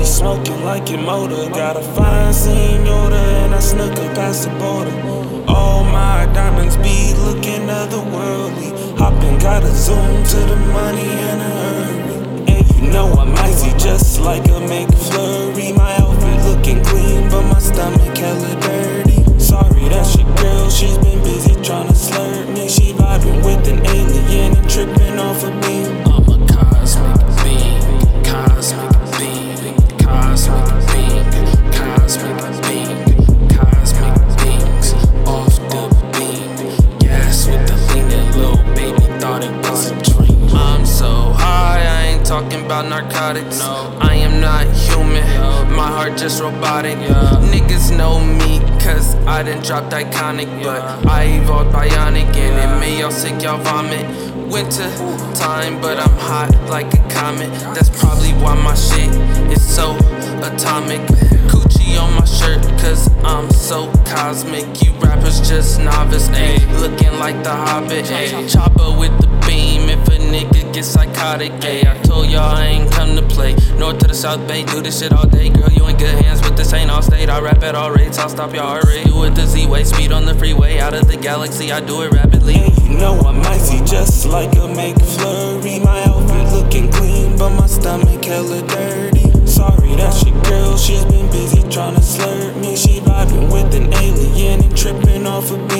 be smoking like your motor. Got a fine senora and I snuck up past the border. All my diamonds be looking otherworldly. Hopping, gotta zoom to the talking about narcotics. No, I am not human, my heart just robotic. Yeah. Niggas know me cause I done dropped iconic, but I evolved bionic and it made y'all sick, y'all vomit. Winter time, but I'm hot like a comet. That's probably why my shit is so atomic. Coochie on my shirt, cause I'm so cosmic. You rappers just novice, ayy. Looking like the hobbit, ayy. Chopper with the get psychotic, ayy. I told y'all I ain't come to play. North to the south bay, do this shit all day. Girl, you in good hands, but this ain't Allstate. I rap at all rates, I'll stop your heart rate. Do it the Z way, speed on the freeway. Out of the galaxy, I do it rapidly. And you know I'm icy just like a McFlurry. My outfit looking clean, but my stomach hella dirty. Sorry, that's your girl, she's been busy trying to slurp me. She vibing with an alien and tripping off a beam. I'm